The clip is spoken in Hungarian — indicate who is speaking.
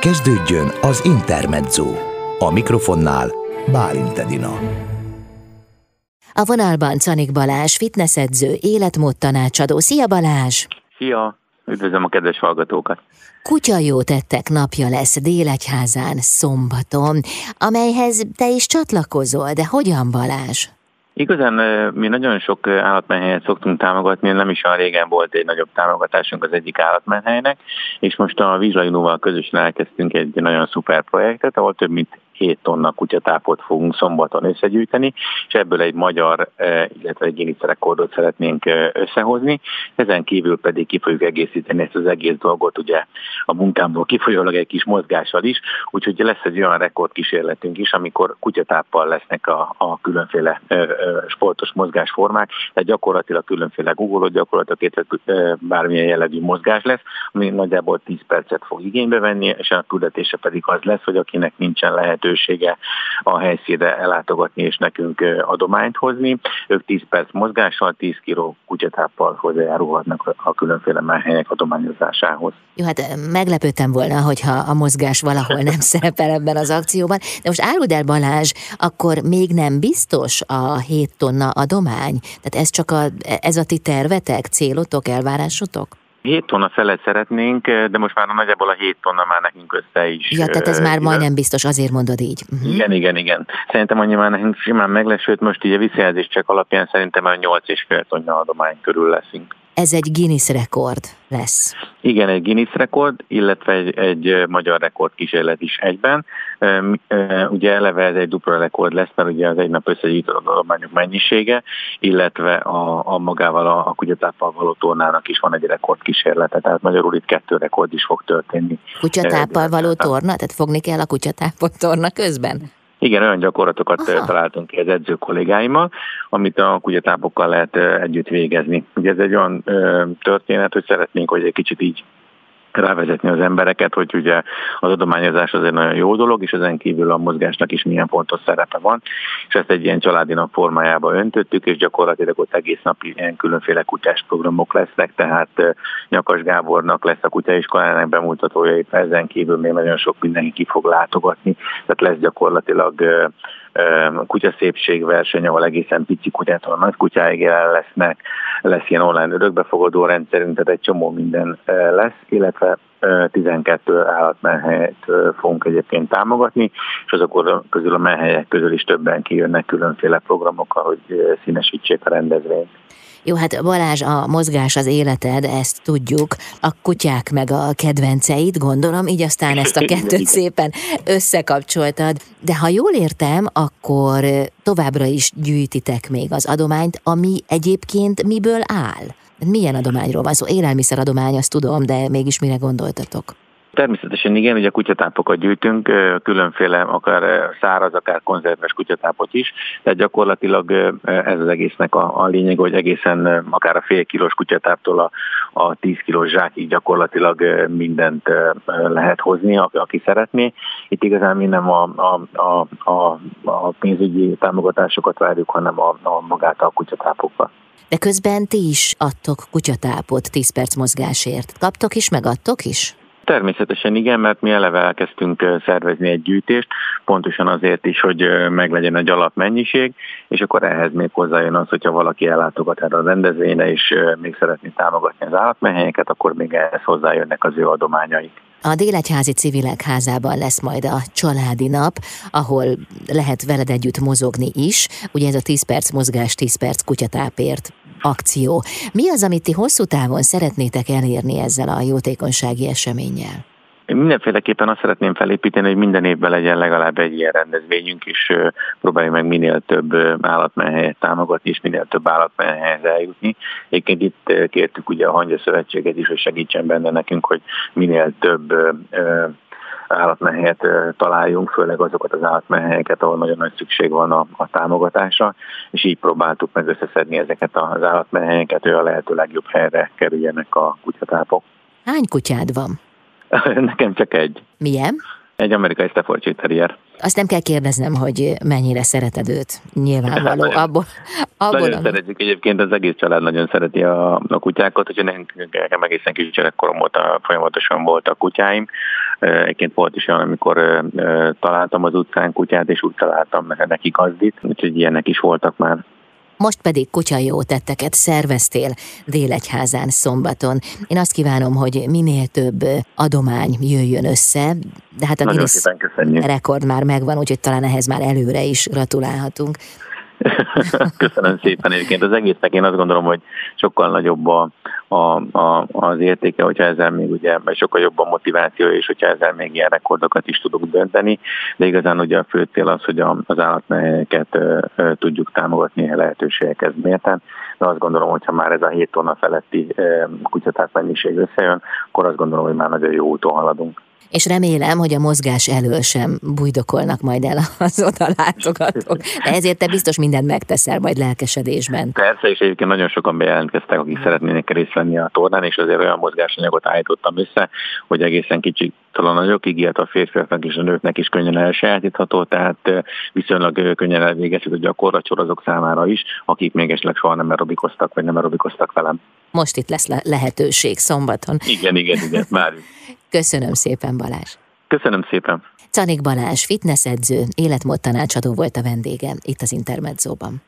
Speaker 1: Kezdődjön az Intermezzo. A mikrofonnál Bálint Edina.
Speaker 2: A vonalban Canik Balázs, fitnessedző, életmód tanácsadó. Szia Balázs!
Speaker 3: Szia! Üdvözlöm a kedves hallgatókat!
Speaker 2: Kutya jó tettek napja lesz Délegyházán szombaton, amelyhez te is csatlakozol, de hogyan Balázs?
Speaker 3: Igazán mi nagyon sok állatmenhelyet szoktunk támogatni, nem is olyan régen volt egy nagyobb támogatásunk az egyik állatmenhelynek, és most a Vizslajunóval közösen elkezdtünk egy nagyon szuper projektet, ahol több mint 7 tonna kutyatápot fogunk szombaton összegyűjteni, és ebből egy magyar, e, illetve egy Guinness rekordot szeretnénk e, összehozni. Ezen kívül pedig ki fogjuk egészíteni ezt az egész dolgot ugye a munkámból kifolyólag egy kis mozgással is, úgyhogy lesz egy olyan rekordkísérletünk is, amikor kutyatáppal lesznek a, a különféle e, ö, sportos mozgásformák, tehát gyakorlatilag különféle googolod, gyakorlatilag bármilyen jellegű mozgás lesz, ami nagyjából 10 percet fog igénybe venni, és a küldetése pedig az lesz, hogy akinek nincsen lehető lehetősége a helyszínre ellátogatni és nekünk adományt hozni. Ők 10 perc mozgással, 10 kg kutyatáppal hozzájárulhatnak a különféle helyek adományozásához.
Speaker 2: Jó, hát meglepődtem volna, hogyha a mozgás valahol nem szerepel ebben az akcióban. De most áruld el Balázs, akkor még nem biztos a 7 tonna adomány? Tehát ez csak a, ez a ti tervetek, célotok, elvárásotok?
Speaker 3: 7 tonna felet szeretnénk, de most már nagyjából a 7 tonna már nekünk össze is.
Speaker 2: Ja, tehát ez már majdnem biztos, azért mondod így.
Speaker 3: Uh-huh. Igen, igen, igen. Szerintem annyi már nekünk simán meg lesz, sőt most így a visszajelzés csak alapján szerintem már 8,5 tonna adomány körül leszünk
Speaker 2: ez egy Guinness rekord lesz.
Speaker 3: Igen, egy Guinness rekord, illetve egy, egy magyar rekord kísérlet is egyben. Ugye eleve ez egy dupla rekord lesz, mert ugye az egy nap összegyűjtött adományok mennyisége, illetve a, a magával a, a kutyatáppal való tornának is van egy rekord kísérlete, tehát magyarul itt kettő rekord is fog történni.
Speaker 2: Kutyatáppal való torna? Tehát fogni kell a kutyatápot torna közben?
Speaker 3: Igen, olyan gyakorlatokat Aha. találtunk ki az edző kollégáimmal, amit a kutyatápokkal lehet együtt végezni. Ugye ez egy olyan történet, hogy szeretnénk, hogy egy kicsit így rávezetni az embereket, hogy ugye az adományozás az egy nagyon jó dolog, és ezen kívül a mozgásnak is milyen fontos szerepe van, és ezt egy ilyen családi nap formájába öntöttük, és gyakorlatilag ott egész nap ilyen különféle kutyás programok lesznek, tehát Nyakas Gábornak lesz a kutyaiskolának bemutatója, ezen kívül még nagyon sok mindenki ki fog látogatni, tehát lesz gyakorlatilag kutyaszépségverseny, ahol egészen pici kutyától nagy kutyáig jelen lesznek, lesz ilyen online örökbefogadó rendszerünk, tehát egy csomó minden lesz, illetve 12 állatmenhelyet fogunk egyébként támogatni, és azok közül a menhelyek közül is többen kijönnek különféle programokkal, hogy színesítsék a rendezvényt.
Speaker 2: Jó, hát Balázs, a mozgás az életed, ezt tudjuk. A kutyák meg a kedvenceid, gondolom, így aztán ezt a kettőt szépen összekapcsoltad. De ha jól értem, akkor továbbra is gyűjtitek még az adományt, ami egyébként miből áll? Milyen adományról van szó? Élelmiszeradomány, azt tudom, de mégis mire gondoltatok?
Speaker 3: Természetesen igen, ugye kutyatápokat gyűjtünk, különféle akár száraz, akár konzerves kutyatápot is, tehát gyakorlatilag ez az egésznek a, a lényeg, hogy egészen akár a fél kilós kutyatáptól a, a 10 kilós zsákig gyakorlatilag mindent lehet hozni, aki szeretné. Itt igazán mi nem a, a, a, a, a pénzügyi támogatásokat várjuk, hanem a, a magát a kutyatápokat.
Speaker 2: De közben ti is adtok kutyatápot 10 perc mozgásért. Kaptok is, megadtok is?
Speaker 3: Természetesen igen, mert mi eleve elkezdtünk szervezni egy gyűjtést, pontosan azért is, hogy meglegyen egy alapmennyiség, és akkor ehhez még hozzájön az, hogyha valaki ellátogat erre a rendezvényre, és még szeretné támogatni az állatmenhelyeket, akkor még ehhez hozzájönnek az ő adományaik.
Speaker 2: A Délegyházi Civilek házában lesz majd a családi nap, ahol lehet veled együtt mozogni is. Ugye ez a 10 perc mozgás, 10 perc kutyatápért akció. Mi az, amit ti hosszú távon szeretnétek elérni ezzel a jótékonysági eseménnyel?
Speaker 3: Én mindenféleképpen azt szeretném felépíteni, hogy minden évben legyen legalább egy ilyen rendezvényünk, és próbáljuk meg minél több állatmenhelyet támogatni, és minél több állatmenhelyhez eljutni. Egyébként itt kértük ugye a Hangya Szövetséget is, hogy segítsen benne nekünk, hogy minél több állatmenhelyet találjunk, főleg azokat az állatmenhelyeket, ahol nagyon nagy szükség van a, a támogatásra, és így próbáltuk meg összeszedni ezeket az állatmenhelyeket, hogy a lehető legjobb helyre kerüljenek a kutyatápok.
Speaker 2: Hány kutyád van?
Speaker 3: Nekem csak egy.
Speaker 2: Milyen?
Speaker 3: Egy amerikai Staffordshire Terrier.
Speaker 2: Azt nem kell kérdeznem, hogy mennyire szereted őt. Nyilvánvaló.
Speaker 3: Nagyon-
Speaker 2: Abból, abból
Speaker 3: Nagyon szeretjük egyébként, az egész család nagyon szereti a, a kutyákat, nekünk nekem egészen kis gyerekkorom óta folyamatosan voltak kutyáim. Egyébként volt is olyan, amikor találtam az utcán kutyát, és úgy találtam neki gazdit, úgyhogy ilyenek is voltak már.
Speaker 2: Most pedig kutya jó tetteket szerveztél Délegyházán szombaton. Én azt kívánom, hogy minél több adomány jöjjön össze, de hát a Guinness rekord már megvan, úgyhogy talán ehhez már előre is gratulálhatunk.
Speaker 3: Köszönöm szépen egyébként. Az egésznek én azt gondolom, hogy sokkal nagyobb a, a, a, az értéke, hogyha ezzel még ugye, vagy sokkal jobb a motiváció, és hogyha ezzel még ilyen rekordokat is tudunk dönteni, de igazán ugye a fő cél az, hogy a, az ö, tudjuk támogatni a lehetőségekhez mérten, de azt gondolom, hogy ha már ez a 7 tonna feletti ö, kutyatát mennyiség összejön, akkor azt gondolom, hogy már nagyon jó úton haladunk.
Speaker 2: És remélem, hogy a mozgás elől sem bujdokolnak majd el az oda látogatók. De ezért te biztos mindent megteszel majd lelkesedésben.
Speaker 3: Persze, és egyébként nagyon sokan bejelentkeztek, akik szeretnének részt venni a tornán, és azért olyan mozgásanyagot állítottam össze, hogy egészen kicsi talán nagyokig, illetve a férfiaknak és a nőknek is könnyen elsajátítható, tehát viszonylag könnyen elvégezhető gyakorlatcsor azok számára is, akik még esetleg soha nem aerobikoztak, vagy nem aerobikoztak velem.
Speaker 2: Most itt lesz le- lehetőség szombaton.
Speaker 3: Igen, igen, igen, várjuk.
Speaker 2: Köszönöm szépen, Balázs.
Speaker 3: Köszönöm szépen.
Speaker 2: Canik Balázs, fitnessedző, életmód tanácsadó volt a vendége itt az Intermedzóban.